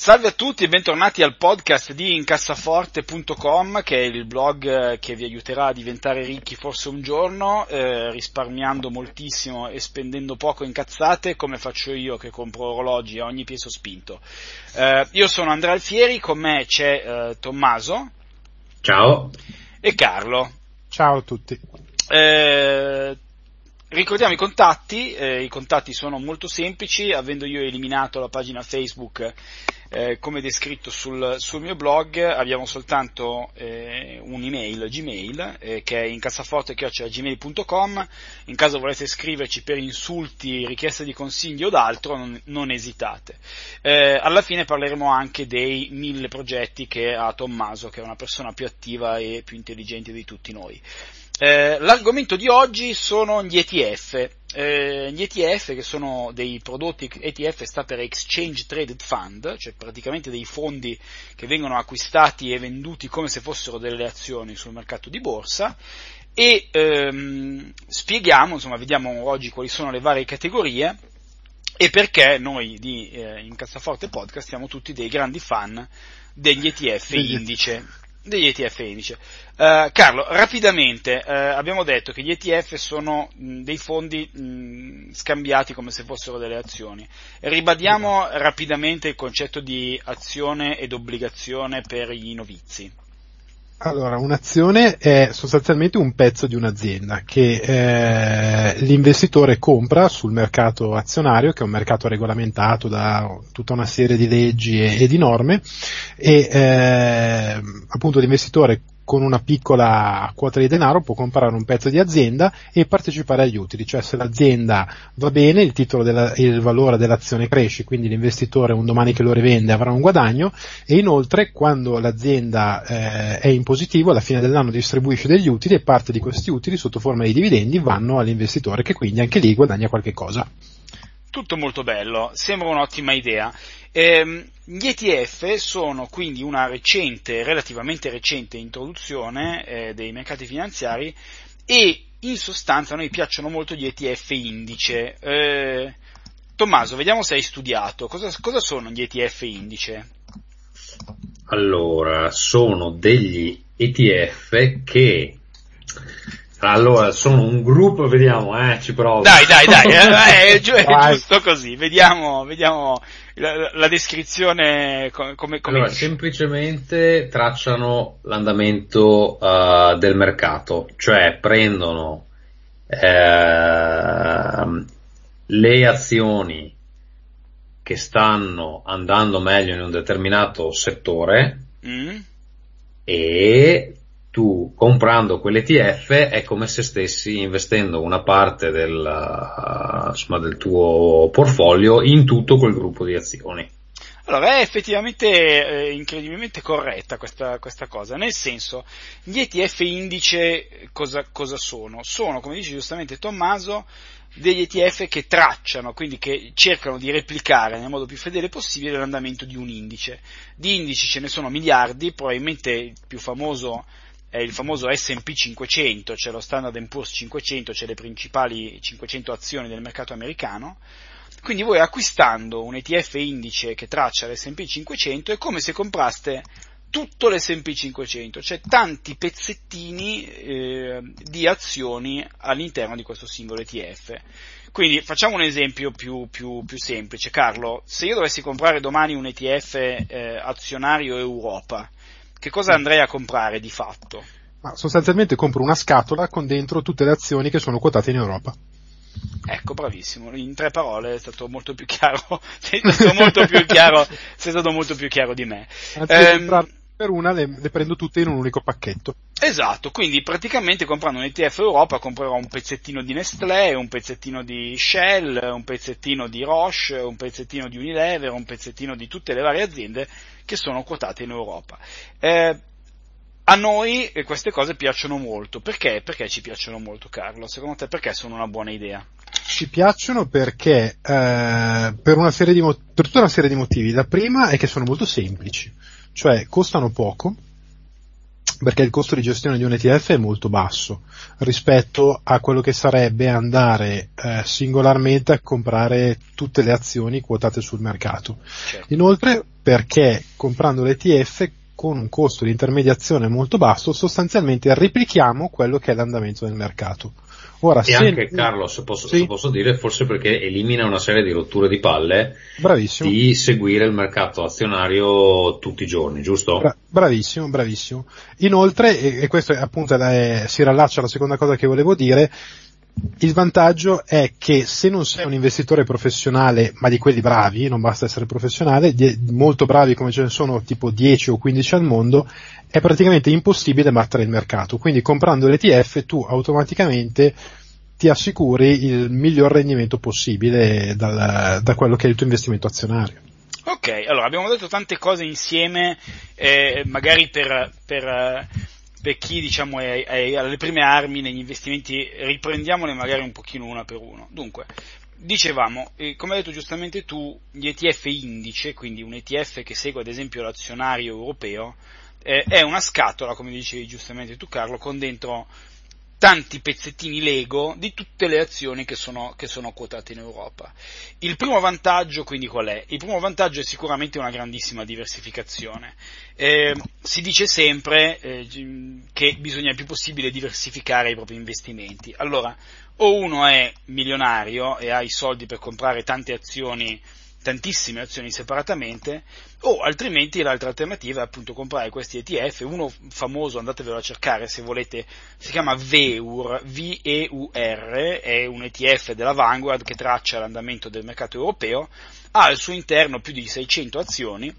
Salve a tutti e bentornati al podcast di incassaforte.com che è il blog eh, che vi aiuterà a diventare ricchi forse un giorno eh, risparmiando moltissimo e spendendo poco in cazzate come faccio io che compro orologi a ogni piede spinto. Eh, io sono Andrea Alfieri, con me c'è eh, Tommaso. Ciao. E Carlo. Ciao a tutti. Eh, Ricordiamo i contatti, eh, i contatti sono molto semplici, avendo io eliminato la pagina Facebook eh, come descritto sul, sul, mio blog, abbiamo soltanto eh, un'email Gmail eh, che è incassaforte.gmail.com, in caso volete scriverci per insulti, richieste di consigli o d'altro non, non esitate. Eh, alla fine parleremo anche dei mille progetti che ha Tommaso, che è una persona più attiva e più intelligente di tutti noi. Eh, l'argomento di oggi sono gli ETF. Eh, gli ETF che sono dei prodotti, ETF sta per Exchange Traded Fund, cioè praticamente dei fondi che vengono acquistati e venduti come se fossero delle azioni sul mercato di borsa. E ehm, spieghiamo, insomma, vediamo oggi quali sono le varie categorie e perché noi di eh, Incassaforte Podcast siamo tutti dei grandi fan degli ETF indice degli ETF indice. Uh, Carlo, rapidamente, uh, abbiamo detto che gli ETF sono mh, dei fondi mh, scambiati come se fossero delle azioni. Ribadiamo rapidamente il concetto di azione ed obbligazione per i novizi. Allora, un'azione è sostanzialmente un pezzo di un'azienda che eh, l'investitore compra sul mercato azionario, che è un mercato regolamentato da tutta una serie di leggi e, e di norme, e eh, appunto l'investitore con una piccola quota di denaro può comprare un pezzo di azienda e partecipare agli utili, cioè se l'azienda va bene, il, della, il valore dell'azione cresce, quindi l'investitore un domani che lo rivende avrà un guadagno e inoltre quando l'azienda eh, è in positivo alla fine dell'anno distribuisce degli utili e parte di questi utili sotto forma di dividendi vanno all'investitore che quindi anche lì guadagna qualche cosa. Tutto molto bello, sembra un'ottima idea. Ehm, gli ETF sono quindi una recente, relativamente recente introduzione eh, dei mercati finanziari e in sostanza a noi piacciono molto gli ETF indice. Eh, Tommaso, vediamo se hai studiato. Cosa, cosa sono gli ETF indice? Allora, sono degli ETF che allora, sono un gruppo, vediamo, eh, ci provo. Dai, dai, dai, eh, è, è, giusto così, vediamo, vediamo la, la descrizione come, come allora, semplicemente tracciano l'andamento uh, del mercato, cioè prendono uh, le azioni che stanno andando meglio in un determinato settore mm. e tu comprando quell'ETF è come se stessi investendo una parte del, uh, insomma, del tuo portfolio in tutto quel gruppo di azioni. Allora, è effettivamente eh, incredibilmente corretta questa, questa, cosa, nel senso, gli ETF indice cosa, cosa sono? Sono, come dice giustamente Tommaso, degli ETF che tracciano, quindi che cercano di replicare nel modo più fedele possibile l'andamento di un indice. Di indici ce ne sono miliardi, probabilmente il più famoso è il famoso S&P 500, cioè lo Standard Poor's 500, cioè le principali 500 azioni del mercato americano. Quindi voi acquistando un ETF indice che traccia l'S&P 500 è come se compraste tutto l'S&P 500, cioè tanti pezzettini eh, di azioni all'interno di questo singolo ETF. Quindi facciamo un esempio più, più, più semplice. Carlo, se io dovessi comprare domani un ETF eh, azionario Europa, che cosa andrei a comprare di fatto? Ma sostanzialmente compro una scatola con dentro tutte le azioni che sono quotate in Europa. Ecco, bravissimo, in tre parole è stato molto più chiaro, sei stato molto più chiaro, sei stato molto più chiaro di me. Anziché, ehm, per una le, le, prendo tutte in un unico pacchetto. Esatto, quindi praticamente comprando un ETF Europa comprerò un pezzettino di Nestlé, un pezzettino di Shell, un pezzettino di Roche, un pezzettino di Unilever, un pezzettino di tutte le varie aziende che sono quotate in Europa. Eh, a noi queste cose piacciono molto. Perché? Perché ci piacciono molto, Carlo? Secondo te perché sono una buona idea? Ci piacciono perché eh, per, una serie di, per tutta una serie di motivi. La prima è che sono molto semplici, cioè costano poco, perché il costo di gestione di un ETF è molto basso rispetto a quello che sarebbe andare eh, singolarmente a comprare tutte le azioni quotate sul mercato. Certo. Inoltre perché comprando l'ETF con un costo di intermediazione molto basso, sostanzialmente replichiamo quello che è l'andamento del mercato. Ora, e anche Carlo, se posso, sì. se posso, dire, forse perché elimina una serie di rotture di palle bravissimo. di seguire il mercato azionario tutti i giorni, giusto? Bra- bravissimo, bravissimo. Inoltre, e, e questo appunto è, si rallaccia alla seconda cosa che volevo dire, il vantaggio è che se non sei un investitore professionale, ma di quelli bravi, non basta essere professionale, di, molto bravi come ce ne sono tipo 10 o 15 al mondo, è praticamente impossibile battere il mercato. Quindi comprando l'ETF tu automaticamente ti assicuri il miglior rendimento possibile dal, da quello che è il tuo investimento azionario. Ok, allora abbiamo detto tante cose insieme, eh, magari per, per per chi diciamo, è, è, alle prime armi negli investimenti, riprendiamole magari un pochino una per uno. Dunque, dicevamo, eh, come hai detto giustamente tu, gli ETF indice, quindi un ETF che segue ad esempio l'azionario europeo, eh, è una scatola, come dicevi giustamente tu Carlo, con dentro tanti pezzettini Lego di tutte le azioni che sono, che sono, quotate in Europa. Il primo vantaggio quindi qual è? Il primo vantaggio è sicuramente una grandissima diversificazione. Eh, si dice sempre eh, che bisogna il più possibile diversificare i propri investimenti. Allora, o uno è milionario e ha i soldi per comprare tante azioni tantissime azioni separatamente, o altrimenti l'altra alternativa è appunto comprare questi ETF, uno famoso, andatevelo a cercare se volete, si chiama VEUR, V-E-U-R, è un ETF della Vanguard che traccia l'andamento del mercato europeo, ha al suo interno più di 600 azioni,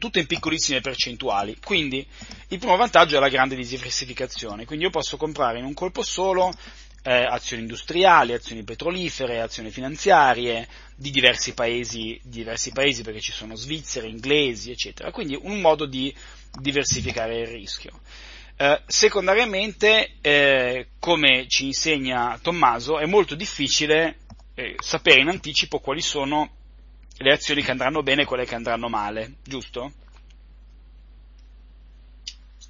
tutte in piccolissime percentuali. Quindi il primo vantaggio è la grande diversificazione, quindi io posso comprare in un colpo solo eh, azioni industriali, azioni petrolifere, azioni finanziarie di diversi, paesi, diversi paesi, perché ci sono svizzeri, inglesi, eccetera. Quindi un modo di diversificare il rischio. Eh, secondariamente, eh, come ci insegna Tommaso, è molto difficile eh, sapere in anticipo quali sono le azioni che andranno bene e quelle che andranno male, giusto?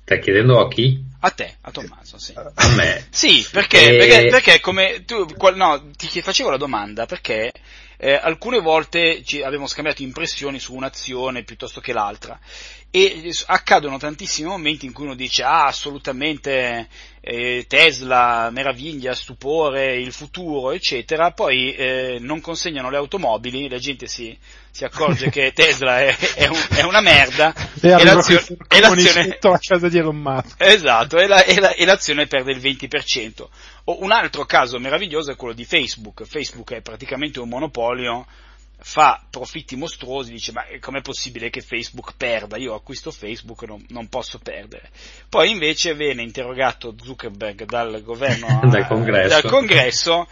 Stai chiedendo a chi? A te, a Tommaso, sì. A me? Sì, perché, e... perché, perché come tu, no, ti facevo la domanda, perché eh, alcune volte ci abbiamo scambiato impressioni su un'azione piuttosto che l'altra e accadono tantissimi momenti in cui uno dice ah assolutamente eh, Tesla, meraviglia, stupore, il futuro eccetera, poi eh, non consegnano le automobili, la gente si, si accorge che Tesla è, è, un, è una merda e, e l'azione, e l'azione a casa di Elon Musk. Esatto, e, la, e, la, e l'azione perde il 20%. O un altro caso meraviglioso è quello di Facebook, Facebook è praticamente un monopolio fa profitti mostruosi, dice ma com'è possibile che Facebook perda? Io acquisto Facebook, non, non posso perdere. Poi invece viene interrogato Zuckerberg dal governo, dal, congresso. dal congresso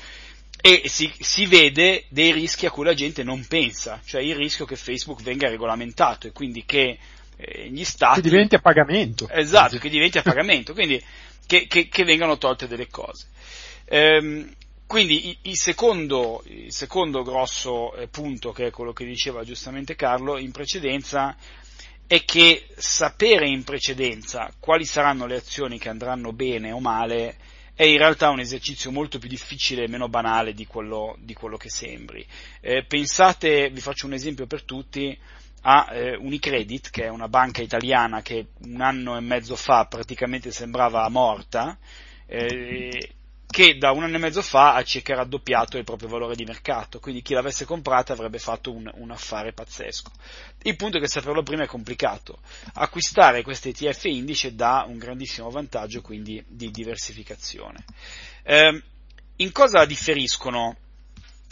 e si, si, vede dei rischi a cui la gente non pensa, cioè il rischio che Facebook venga regolamentato e quindi che eh, gli stati... Che diventi a pagamento. Esatto, che diventi a pagamento, quindi che, che, che vengano tolte delle cose. Ehm, quindi il secondo, il secondo grosso eh, punto, che è quello che diceva giustamente Carlo in precedenza, è che sapere in precedenza quali saranno le azioni che andranno bene o male è in realtà un esercizio molto più difficile e meno banale di quello, di quello che sembri. Eh, pensate, vi faccio un esempio per tutti, a eh, Unicredit, che è una banca italiana che un anno e mezzo fa praticamente sembrava morta, eh, che da un anno e mezzo fa ha circa raddoppiato il proprio valore di mercato, quindi chi l'avesse comprata avrebbe fatto un, un affare pazzesco. Il punto è che saperlo prima è complicato. Acquistare questi ETF indice dà un grandissimo vantaggio quindi di diversificazione. Eh, in cosa differiscono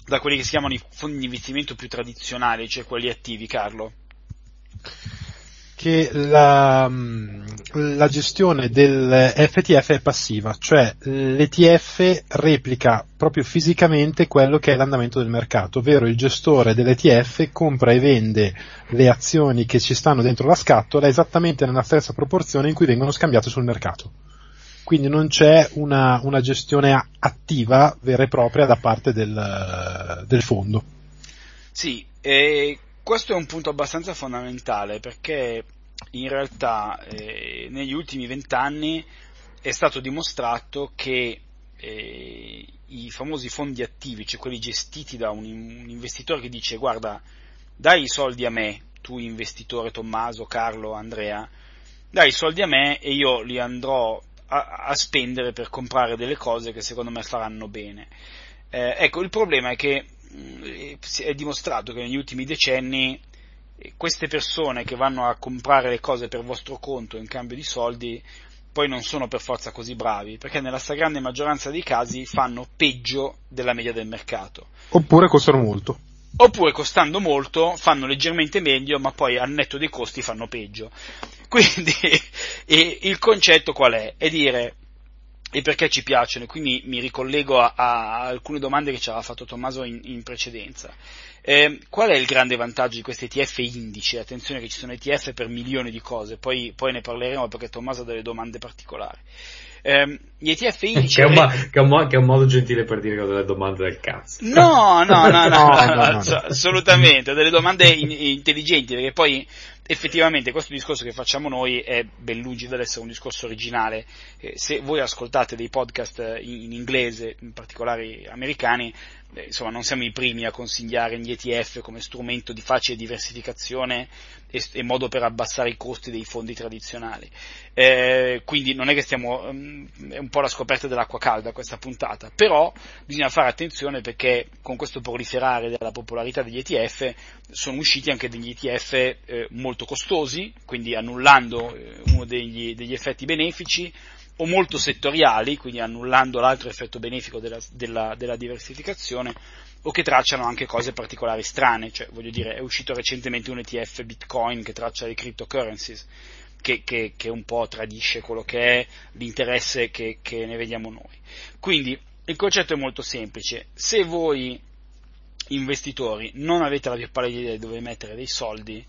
da quelli che si chiamano i fondi di investimento più tradizionali, cioè quelli attivi, Carlo? Che la, la gestione del FTF è passiva, cioè l'ETF replica proprio fisicamente quello che è l'andamento del mercato, ovvero il gestore dell'ETF compra e vende le azioni che ci stanno dentro la scatola esattamente nella stessa proporzione in cui vengono scambiate sul mercato. Quindi non c'è una, una gestione attiva vera e propria da parte del, del fondo. Sì, e questo è un punto abbastanza fondamentale perché in realtà eh, negli ultimi vent'anni è stato dimostrato che eh, i famosi fondi attivi, cioè quelli gestiti da un, un, investitore che dice guarda dai i soldi a me, tu investitore Tommaso, Carlo, Andrea, dai i soldi a me e io li andrò a, a spendere per comprare delle cose che secondo me faranno bene. Eh, ecco, il problema è che mm, è dimostrato che negli ultimi decenni queste persone che vanno a comprare le cose per vostro conto in cambio di soldi poi non sono per forza così bravi, perché nella stragrande maggioranza dei casi fanno peggio della media del mercato. Oppure costano molto. Oppure costando molto fanno leggermente meglio, ma poi al netto dei costi fanno peggio. Quindi il concetto qual è? È dire e perché ci piacciono, e qui mi, mi ricollego a, a, alcune domande che ci aveva fatto Tommaso in, in precedenza. Eh, qual è il grande vantaggio di questi ETF indice? Attenzione che ci sono ETF per milioni di cose, poi, poi ne parleremo perché Tommaso ha delle domande particolari. Eh, gli ETF indice... Che è, un, che, è un, che è, un, modo gentile per dire che ho delle domande del cazzo. No, no, no, no, no, no, no assolutamente, ho delle domande in, intelligenti perché poi effettivamente questo discorso che facciamo noi è ben lungi dall'essere un discorso originale. Eh, se voi ascoltate dei podcast in, in inglese, in particolare americani, eh, insomma non siamo i primi a consigliare gli ETF come strumento di facile diversificazione e, e modo per abbassare i costi dei fondi tradizionali. Eh, quindi non è che stiamo, um, è un po' la scoperta dell'acqua calda questa puntata, però bisogna fare attenzione perché con questo proliferare della popolarità degli ETF sono usciti anche degli ETF eh, molto costosi, quindi annullando eh, uno degli, degli effetti benefici, o molto settoriali, quindi annullando l'altro effetto benefico della, della, della, diversificazione, o che tracciano anche cose particolari strane, cioè voglio dire, è uscito recentemente un ETF Bitcoin che traccia le cryptocurrencies, che, che, che un po' tradisce quello che è l'interesse che, che ne vediamo noi. Quindi il concetto è molto semplice, se voi investitori non avete la più pallida idea di dove mettere dei soldi,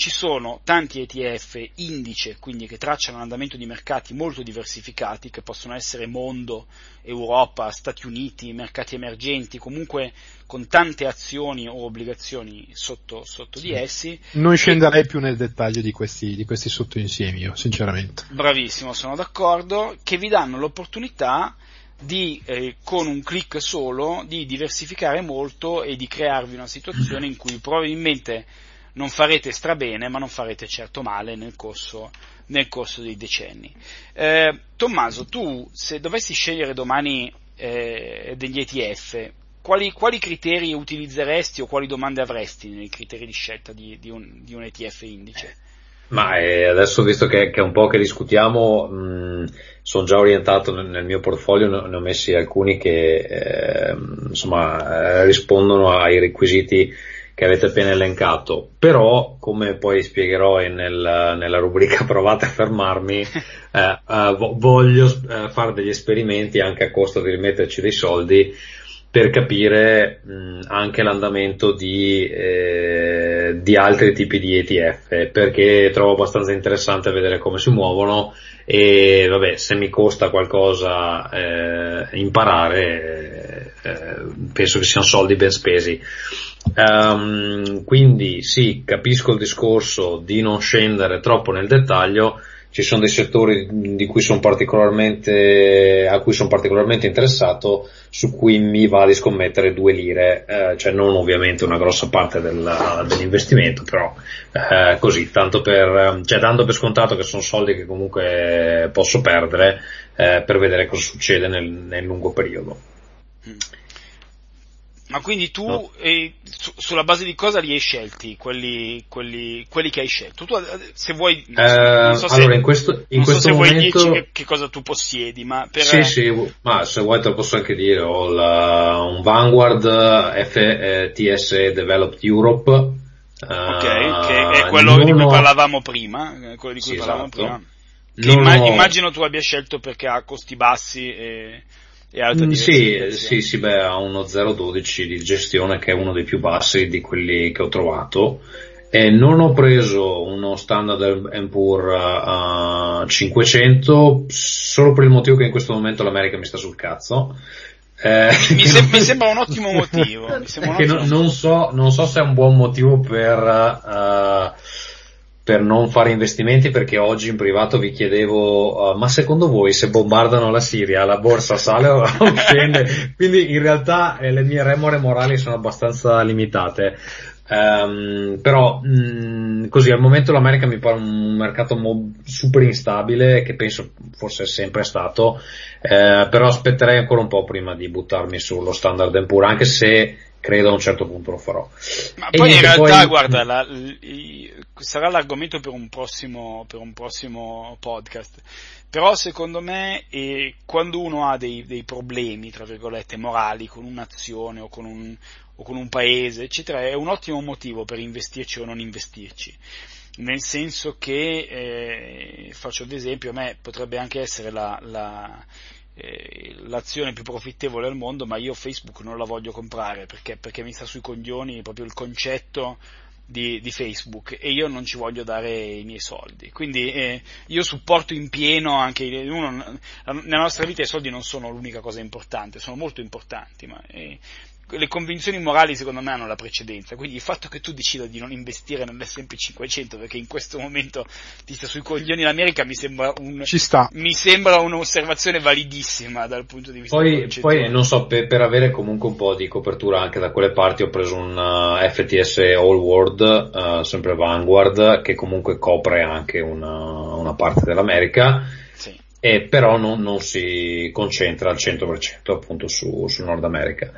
ci sono tanti ETF indice, quindi che tracciano un andamento di mercati molto diversificati, che possono essere mondo, Europa, Stati Uniti, mercati emergenti, comunque con tante azioni o obbligazioni sotto, sotto di essi. Non scenderei e... più nel dettaglio di questi, di questi sottoinsiemi, io, sinceramente. Bravissimo, sono d'accordo, che vi danno l'opportunità di, eh, con un clic solo, di diversificare molto e di crearvi una situazione in cui probabilmente non farete strabene, ma non farete certo male nel corso, nel corso dei decenni. Eh, Tommaso, tu se dovessi scegliere domani eh, degli ETF, quali, quali, criteri utilizzeresti o quali domande avresti nei criteri di scelta di, di, un, di un, ETF indice? Ma eh, adesso visto che, è un po' che discutiamo, mh, sono già orientato nel, nel, mio portfolio, ne ho messi alcuni che eh, insomma, eh, rispondono ai requisiti che avete appena elencato, però come poi spiegherò nel, nella rubrica provate a fermarmi, eh, eh, voglio eh, fare degli esperimenti anche a costo di rimetterci dei soldi per capire mh, anche l'andamento di, eh, di, altri tipi di ETF, perché trovo abbastanza interessante vedere come si muovono e vabbè, se mi costa qualcosa eh, imparare, eh, penso che siano soldi ben spesi. Um, quindi sì, capisco il discorso di non scendere troppo nel dettaglio, ci sono dei settori cui a cui sono particolarmente interessato, su cui mi va di scommettere due lire, eh, cioè non ovviamente una grossa parte del, dell'investimento, però eh, così, tanto per, cioè dando per scontato che sono soldi che comunque posso perdere eh, per vedere cosa succede nel, nel lungo periodo. Mm. Ma quindi tu, no. eh, su, sulla base di cosa li hai scelti, quelli, quelli, quelli che hai scelto? Tu, se vuoi, non so, eh, allora, in questo, in questo so momento... vuoi dirci che, che, cosa tu possiedi, ma per... Sì, sì, ma se vuoi te lo posso anche dire, ho la, un Vanguard FTSE Developed Europe, Ok, uh, che è quello di cui parlavamo prima, quello di cui sì, parlavamo esatto. prima. Che immag- immagino tu abbia scelto perché ha costi bassi e, mm, Sì, sì, sì, beh, ha uno 0,12 di gestione che è uno dei più bassi di quelli che ho trovato. E non ho preso uno Standard Poor uh, 500 solo per il motivo che in questo momento l'America mi sta sul cazzo. Eh, mi, se- mi, sembra un ottimo motivo. Un ottimo non, non, so, non, so, se è un buon motivo per, uh, per, non fare investimenti perché oggi in privato vi chiedevo uh, ma secondo voi se bombardano la Siria la borsa sale o scende? Quindi in realtà eh, le mie remore morali sono abbastanza limitate. Um, però mh, così al momento l'America mi pare un mercato mo- super instabile che penso forse è sempre stato eh, però aspetterei ancora un po' prima di buttarmi sullo standard Poor anche se credo a un certo punto lo farò ma e poi in realtà poi... guarda la, l, sarà l'argomento per un prossimo, per un prossimo podcast però secondo me eh, quando uno ha dei, dei problemi tra virgolette morali con un'azione o con un o con un paese, eccetera, è un ottimo motivo per investirci o non investirci. Nel senso che, eh, faccio ad esempio, a me potrebbe anche essere la, la, eh, l'azione più profittevole al mondo, ma io Facebook non la voglio comprare perché, perché mi sta sui coglioni proprio il concetto di, di, Facebook e io non ci voglio dare i miei soldi. Quindi eh, io supporto in pieno anche uno, nella nostra vita i soldi non sono l'unica cosa importante, sono molto importanti, ma eh, le convinzioni morali secondo me hanno la precedenza, quindi il fatto che tu decida di non investire nell'S&P 500 perché in questo momento ti sta sui coglioni l'America mi sembra, un, mi sembra un'osservazione validissima dal punto di vista poi, poi non so, per, per, avere comunque un po' di copertura anche da quelle parti ho preso un uh, FTS All World, uh, sempre Vanguard, che comunque copre anche una, una parte dell'America. E però non, non, si concentra al 100% appunto su, su Nord America.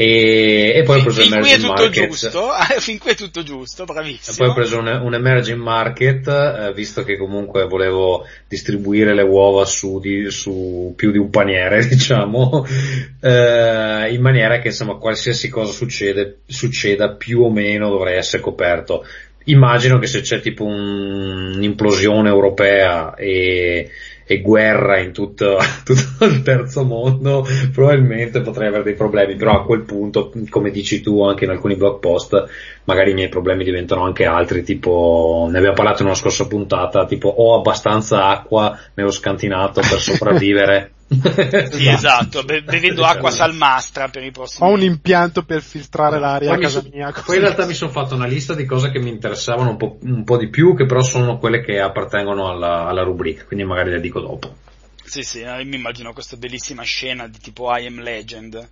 E, e, poi ho preso fin qui è tutto market. giusto, fin qui è tutto giusto, bravissimo. E poi ho preso un, un emerging market, eh, visto che comunque volevo distribuire le uova su, di, su più di un paniere, diciamo, eh, in maniera che insomma qualsiasi cosa succede, succeda più o meno dovrei essere coperto. Immagino che se c'è tipo un, un'implosione europea e e guerra in tutto, tutto, il terzo mondo, probabilmente potrei avere dei problemi, però a quel punto, come dici tu anche in alcuni blog post, magari i miei problemi diventano anche altri, tipo, ne abbiamo parlato in una scorsa puntata, tipo ho abbastanza acqua nello scantinato per sopravvivere. sì, esatto, bevendo acqua salmastra per i prossimi Ho un impianto per filtrare l'aria a casa mia. Poi in realtà mi sono fatto una lista di cose che mi interessavano un po', un po di più, che però sono quelle che appartengono alla, alla rubrica, quindi magari le dico dopo. Sì, sì, eh, mi immagino questa bellissima scena di tipo I Am Legend,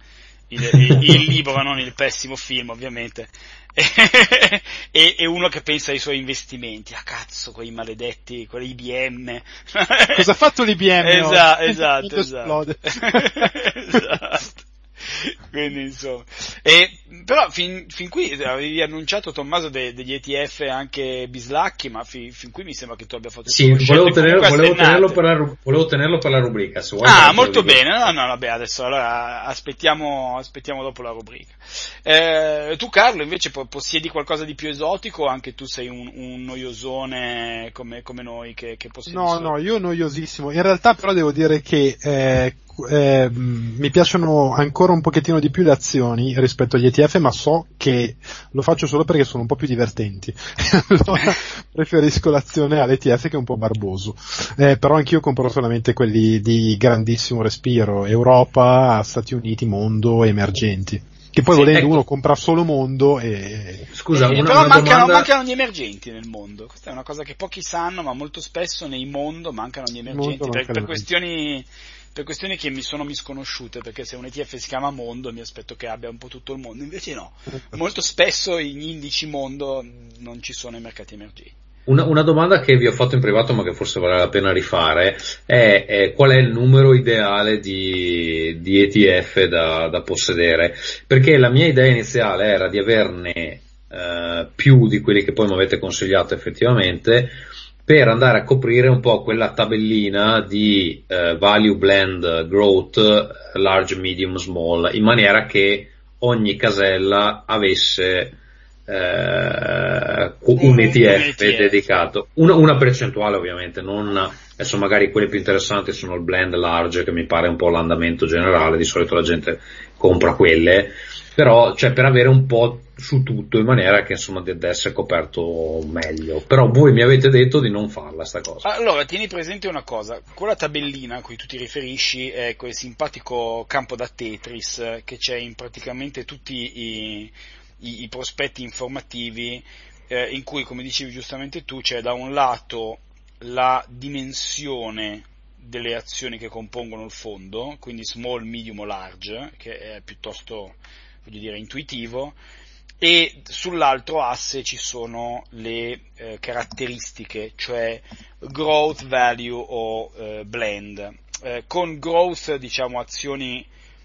il, il, il libro, non il pessimo film ovviamente, e, e, uno che pensa ai suoi investimenti, ah cazzo, quei maledetti, quei IBM. Cosa ha fatto l'IBM? Esatto, esatto, esatto. esatto. Quindi insomma. E, però fin, fin, qui avevi annunciato Tommaso de, degli ETF anche bislacchi, ma fin, fin, qui mi sembra che tu abbia fatto Sì, volevo, tenerlo, volevo, tenerlo la, volevo, tenerlo, per la, rubrica. ah, molto bene. No, no, vabbè, adesso allora aspettiamo, aspettiamo dopo la rubrica. Eh, tu Carlo invece possiedi qualcosa di più esotico o anche tu sei un, un noiosone come, come, noi che, che possiedi? No, solo? no, io noiosissimo. In realtà però devo dire che eh, eh, mi piacciono ancora un pochettino di più le azioni rispetto agli ETF, ma so che lo faccio solo perché sono un po' più divertenti. allora preferisco l'azione all'ETF che è un po' barboso. Eh, però anch'io compro solamente quelli di grandissimo respiro, Europa, Stati Uniti, mondo, emergenti. Che poi sì, volendo ecco. uno compra solo mondo e... Scusa, eh, una, però una mancano, domanda... mancano, gli emergenti nel mondo. Questa è una cosa che pochi sanno, ma molto spesso nei mondo mancano gli emergenti per, per questioni per questioni che mi sono misconosciute, perché se un ETF si chiama mondo mi aspetto che abbia un po' tutto il mondo, invece no, molto spesso in indici mondo non ci sono i mercati emergenti. Una, una, domanda che vi ho fatto in privato ma che forse vale la pena rifare è, è qual è il numero ideale di, di ETF da, da, possedere? Perché la mia idea iniziale era di averne eh, più di quelli che poi mi avete consigliato effettivamente, per andare a coprire un po' quella tabellina di eh, value blend growth large, medium, small, in maniera che ogni casella avesse eh, un, ETF. dedicato, una, una, percentuale ovviamente, non, adesso magari quelle più interessanti sono il blend large che mi pare un po' l'andamento generale, di solito la gente compra quelle, però cioè per avere un po' su tutto in maniera che insomma di essere coperto meglio. Però voi mi avete detto di non farla sta cosa. Allora, tieni presente una cosa, quella tabellina a cui tu ti riferisci è quel simpatico campo da Tetris che c'è in praticamente tutti i, i, i prospetti informativi eh, in cui, come dicevi giustamente tu, c'è da un lato la dimensione delle azioni che compongono il fondo, quindi small, medium o large, che è piuttosto voglio dire, intuitivo, e sull'altro asse ci sono le eh, caratteristiche, cioè growth, value o eh, blend. Eh, con growth, diciamo, azioni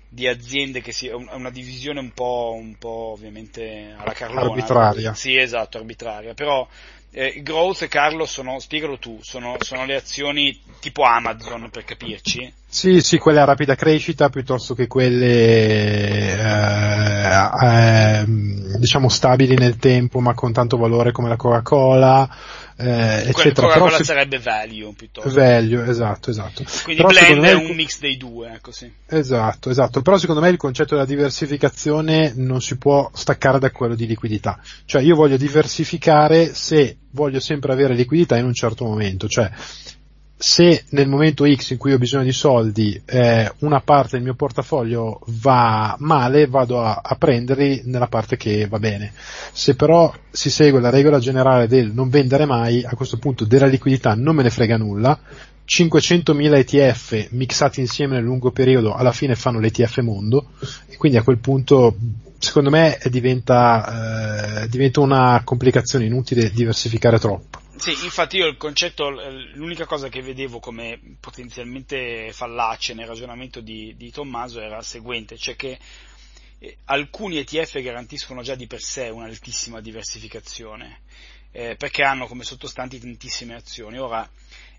di aziende che si, una divisione un po', un po' ovviamente alla Carlona. Arbitraria. Sì, esatto, arbitraria, però eh, growth, Carlo, sono, spiegalo tu, sono, sono, le azioni tipo Amazon per capirci? Sì, sì, quelle a rapida crescita piuttosto che quelle eh, eh, diciamo stabili nel tempo ma con tanto valore come la Coca-Cola, eh, eccetera. Coca-Cola Però sarebbe value piuttosto. Value, esatto, esatto. Quindi Però blend è un mix dei due, ecco sì. Esatto, esatto. Però secondo me il concetto della diversificazione non si può staccare da quello di liquidità. Cioè io voglio diversificare se voglio sempre avere liquidità in un certo momento, cioè se nel momento X in cui ho bisogno di soldi eh, una parte del mio portafoglio va male, vado a, a, prenderli nella parte che va bene. Se però si segue la regola generale del non vendere mai, a questo punto della liquidità non me ne frega nulla. 500.000 ETF mixati insieme nel lungo periodo alla fine fanno l'ETF mondo e quindi a quel punto secondo me diventa, eh, diventa una complicazione inutile diversificare troppo. Sì, infatti io il concetto, l'unica cosa che vedevo come potenzialmente fallace nel ragionamento di, di Tommaso era la seguente, cioè che eh, alcuni ETF garantiscono già di per sé un'altissima diversificazione, eh, perché hanno come sottostanti tantissime azioni. Ora,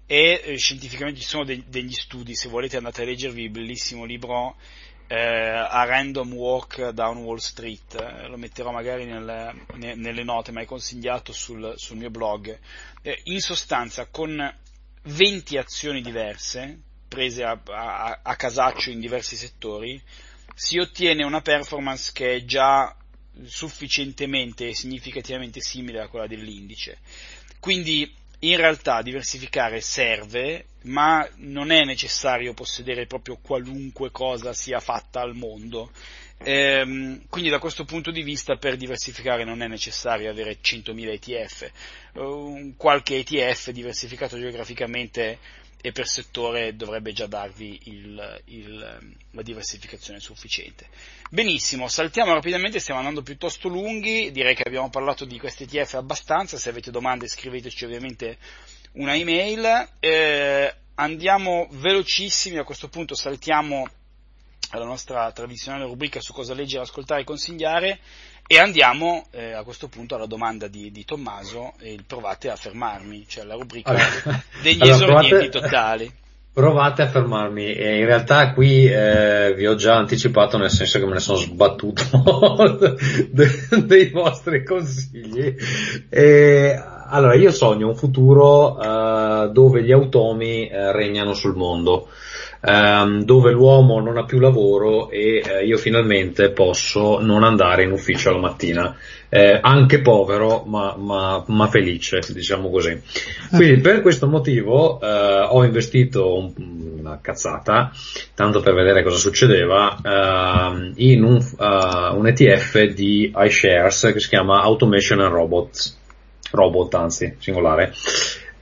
e eh, scientificamente ci sono de- degli studi, se volete andate a leggervi il bellissimo libro eh, a Random Walk Down Wall Street, eh, lo metterò magari nel, ne, nelle note, ma è consigliato sul, sul mio blog. Eh, in sostanza, con 20 azioni diverse, prese a, a, a casaccio in diversi settori, si ottiene una performance che è già sufficientemente e significativamente simile a quella dell'indice. Quindi in realtà diversificare serve, ma non è necessario possedere proprio qualunque cosa sia fatta al mondo. Ehm, quindi da questo punto di vista per diversificare non è necessario avere 100.000 ETF, uh, qualche ETF diversificato geograficamente e per settore dovrebbe già darvi il, il, la diversificazione sufficiente. Benissimo, saltiamo rapidamente, stiamo andando piuttosto lunghi, direi che abbiamo parlato di questi ETF abbastanza, se avete domande scriveteci ovviamente una email. Eh, andiamo velocissimi, a questo punto saltiamo alla nostra tradizionale rubrica su cosa leggere, ascoltare e consigliare e andiamo eh, a questo punto alla domanda di, di Tommaso e provate a fermarmi, cioè la rubrica allora, degli allora, esordienti provate, totali. Provate a fermarmi e in realtà qui eh, vi ho già anticipato nel senso che me ne sono sbattuto de, dei vostri consigli. E, allora io sogno un futuro uh, dove gli automi uh, regnano sul mondo ehm, dove l'uomo non ha più lavoro e eh, io finalmente posso non andare in ufficio la mattina. Eh, anche povero ma, ma, ma, felice, diciamo così. Quindi per questo motivo eh, ho investito un, una cazzata, tanto per vedere cosa succedeva, uh, in un, uh, un, ETF di iShares che si chiama Automation and Robots, robot anzi, singolare.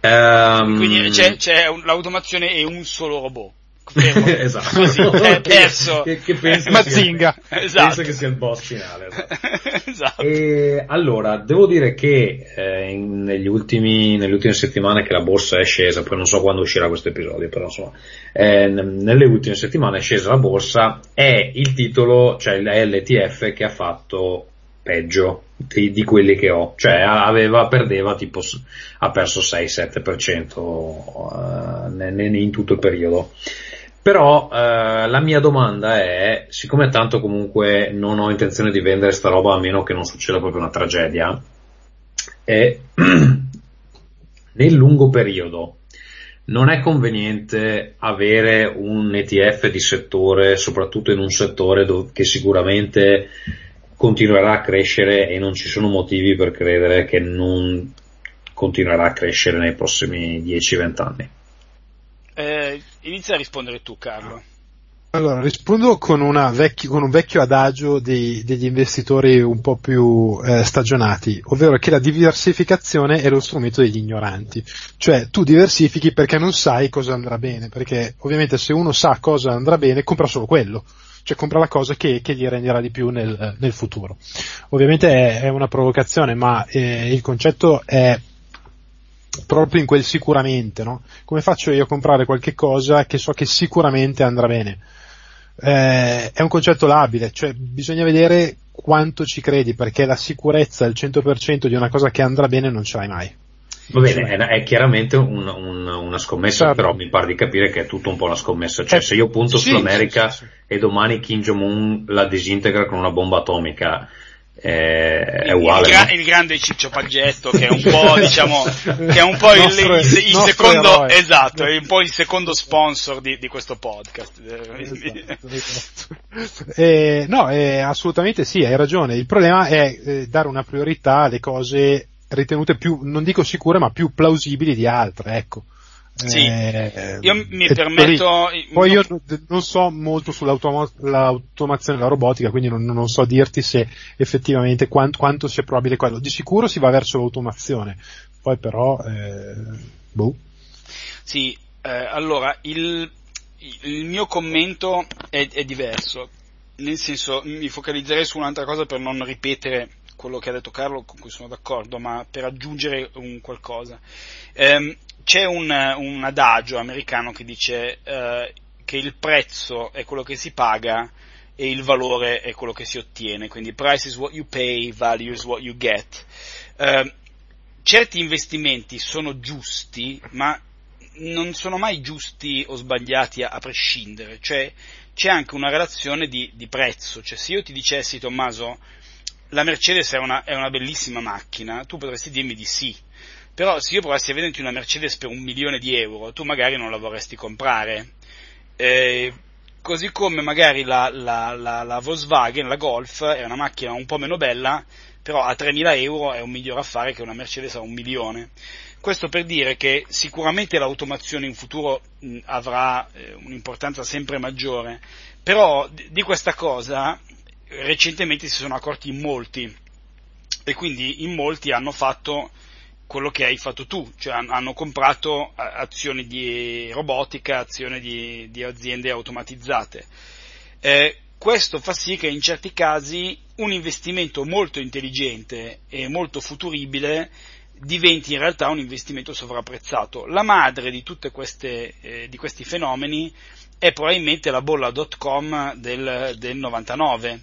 Um, Quindi c'è, c'è un, l'automazione e un solo robot esatto. Così, è perso. Che, che penso, Mazinga. Sia, esatto. penso che sia il boss finale. Esatto. esatto. E, allora, devo dire che eh, in, negli ultimi, nelle ultime settimane che la borsa è scesa, poi non so quando uscirà questo episodio, però insomma, eh, nelle ultime settimane è scesa la borsa, è il titolo, cioè l'ETF che ha fatto peggio di, di, quelli che ho, cioè aveva, perdeva tipo, ha perso 6-7% uh, in tutto il periodo. Però eh, la mia domanda è, siccome tanto comunque non ho intenzione di vendere sta roba a meno che non succeda proprio una tragedia, è nel lungo periodo non è conveniente avere un ETF di settore, soprattutto in un settore dove, che sicuramente continuerà a crescere e non ci sono motivi per credere che non continuerà a crescere nei prossimi 10-20 anni. Eh, inizia a rispondere tu, Carlo. Allora, rispondo con, vecchi, con un vecchio adagio dei, degli investitori un po' più eh, stagionati, ovvero che la diversificazione è lo strumento degli ignoranti. Cioè, tu diversifichi perché non sai cosa andrà bene, perché ovviamente se uno sa cosa andrà bene, compra solo quello. Cioè compra la cosa che, che gli renderà di più nel, nel futuro. Ovviamente è, è, una provocazione, ma eh, il concetto è proprio in quel sicuramente, no? Come faccio io a comprare qualche cosa che so che sicuramente andrà bene? Eh, è un concetto labile, cioè bisogna vedere quanto ci credi, perché la sicurezza al 100% di una cosa che andrà bene non ce l'hai mai. Va bene, è, è chiaramente un, un, una scommessa, certo. però mi pare di capire che è tutto un po' una scommessa. Cioè, eh, se io punto sì, sull'America sì, sì, e domani Kim Jong-un la disintegra con una bomba atomica, eh, è uguale. Il, no? il, grande Ciccio Paggetto che è un po' diciamo che è un po' il, nostro, il, il secondo eroe. esatto, è un po' il secondo sponsor di, di questo podcast. Esatto, esatto. Eh, no, eh, assolutamente sì, hai ragione. Il problema è eh, dare una priorità alle cose ritenute più, non dico sicure, ma più plausibili di altre, ecco. Sì, eh, io mi permetto... Poi io non so molto sull'automazione e la robotica, quindi non, non, so dirti se effettivamente quanto, quanto, sia probabile quello. Di sicuro si va verso l'automazione, poi però... Eh, boh. Sì, eh, allora, il, il, mio commento è, è diverso, nel senso mi focalizzerei su un'altra cosa per non ripetere quello che ha detto Carlo, con cui sono d'accordo, ma per aggiungere un qualcosa. Eh, c'è un, un, adagio americano che dice eh, che il prezzo è quello che si paga e il valore è quello che si ottiene, quindi price is what you pay, value is what you get. Eh, certi investimenti sono giusti, ma non sono mai giusti o sbagliati a, a prescindere, cioè c'è anche una relazione di, di prezzo, cioè se io ti dicessi Tommaso la Mercedes è una, è una bellissima macchina, tu potresti dirmi di sì, però se io provassi a venderti una Mercedes per un milione di euro, tu magari non la vorresti comprare. Eh, così come magari la, la, la, la, Volkswagen, la Golf, è una macchina un po' meno bella, però a 3.000 euro è un miglior affare che una Mercedes a un milione. Questo per dire che sicuramente l'automazione in futuro mh, avrà eh, un'importanza sempre maggiore, però di, questa cosa recentemente si sono accorti in molti e quindi in molti hanno fatto quello che hai fatto tu, cioè hanno comprato azioni di robotica, azioni di, di aziende automatizzate. Eh, questo fa sì che in certi casi un investimento molto intelligente e molto futuribile diventi in realtà un investimento sovrapprezzato. La madre di tutti eh, questi fenomeni è probabilmente la bolla.com del, del 99,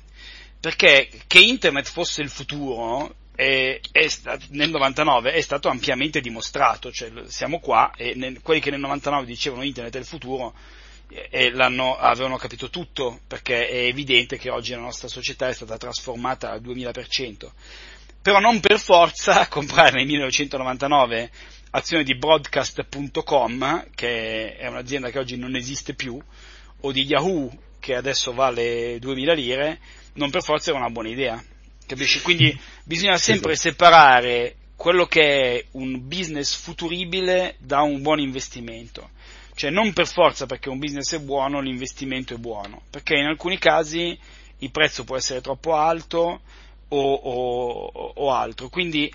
perché che internet fosse il futuro è, è stato, nel 99 è stato ampiamente dimostrato, cioè siamo qua e nel, quelli che nel 99 dicevano internet è il futuro e avevano capito tutto perché è evidente che oggi la nostra società è stata trasformata al 2000%. Però non per forza comprare nel 1999 azioni di broadcast.com, che è un'azienda che oggi non esiste più, o di Yahoo, che adesso vale 2000 lire, non per forza era una buona idea. Capisci? Quindi bisogna sempre separare quello che è un business futuribile da un buon investimento. Cioè non per forza perché un business è buono l'investimento è buono, perché in alcuni casi il prezzo può essere troppo alto o, o, o altro. Quindi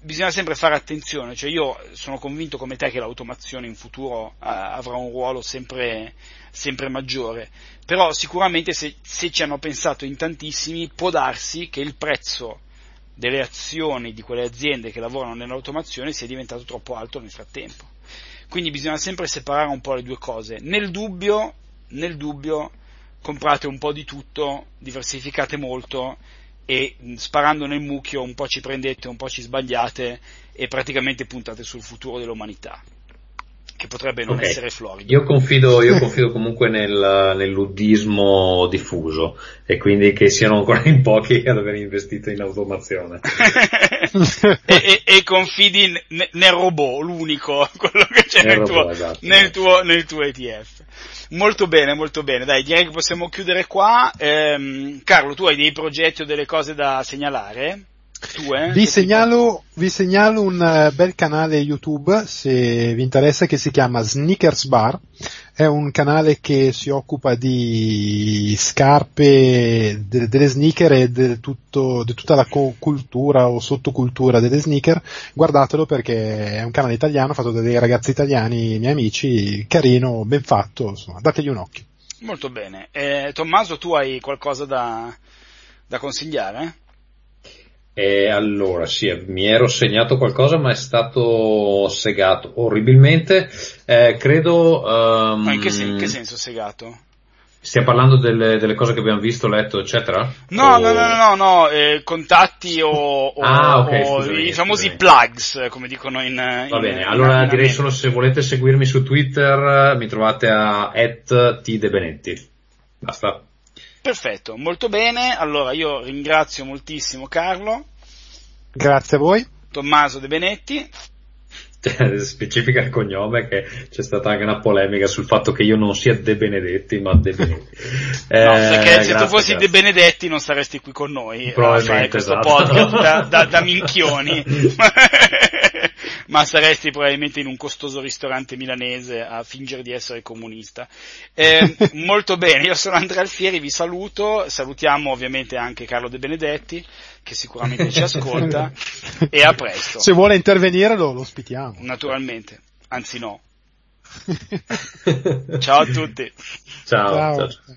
bisogna sempre fare attenzione, cioè io sono convinto come te che l'automazione in futuro avrà un ruolo sempre, sempre maggiore, però sicuramente se, se, ci hanno pensato in tantissimi può darsi che il prezzo delle azioni di quelle aziende che lavorano nell'automazione sia diventato troppo alto nel frattempo. Quindi bisogna sempre separare un po' le due cose. Nel dubbio, nel dubbio comprate un po' di tutto, diversificate molto e sparando nel mucchio un po' ci prendete, un po' ci sbagliate e praticamente puntate sul futuro dell'umanità. che potrebbe non okay. essere florido. Io confido, io confido comunque nel, nell'uddismo diffuso e quindi che siano ancora in pochi ad aver investito in automazione. e, e, e, confidi n- nel robot, l'unico, quello che c'è nel, nel, robot, tuo, esatto, nel, esatto. tuo, nel tuo ETF. Molto bene, molto bene. Dai, direi che possiamo chiudere qua. Ehm, Carlo, tu hai dei progetti o delle cose da segnalare? Tu, eh? vi, segnalo, vi, segnalo, un uh, bel canale YouTube, se vi interessa, che si chiama Sneakers Bar. È un canale che si occupa di scarpe, de, delle sneaker e di tutta la co- cultura o sottocultura delle sneaker. Guardatelo perché è un canale italiano fatto da dei ragazzi italiani, miei amici, carino, ben fatto, insomma, dategli un occhio. Molto bene. Eh, Tommaso, tu hai qualcosa da, da consigliare? E allora, sì, mi ero segnato qualcosa, ma è stato segato orribilmente. Eh, credo. Um, ma in che, sen- che, senso segato? Stiamo parlando delle, delle, cose che abbiamo visto, letto, eccetera? No, o... no, no, no, no, no eh, contatti o, o, ah, okay, o scusami, i famosi scusami. plugs, come dicono in. Va in, bene, in, allora in direi solo se volete seguirmi su Twitter, mi trovate a tdebenetti. Basta. Perfetto, molto bene. Allora io ringrazio moltissimo Carlo. Grazie a voi. Tommaso De Benetti. Specifica il cognome che c'è stata anche una polemica sul fatto che io non sia De Benedetti ma De Benetti eh, no perché se grazie, tu fossi grazie. De Benedetti non saresti qui con noi a fare questo esatto. podcast da, da, da minchioni ma saresti probabilmente in un costoso ristorante milanese a fingere di essere comunista. Eh, molto bene, io sono Andrea Alfieri, vi saluto, salutiamo ovviamente anche Carlo De Benedetti, che sicuramente ci ascolta, e a presto. Se vuole intervenire lo, lo ospitiamo. Naturalmente, anzi no. ciao a tutti. ciao. ciao. ciao.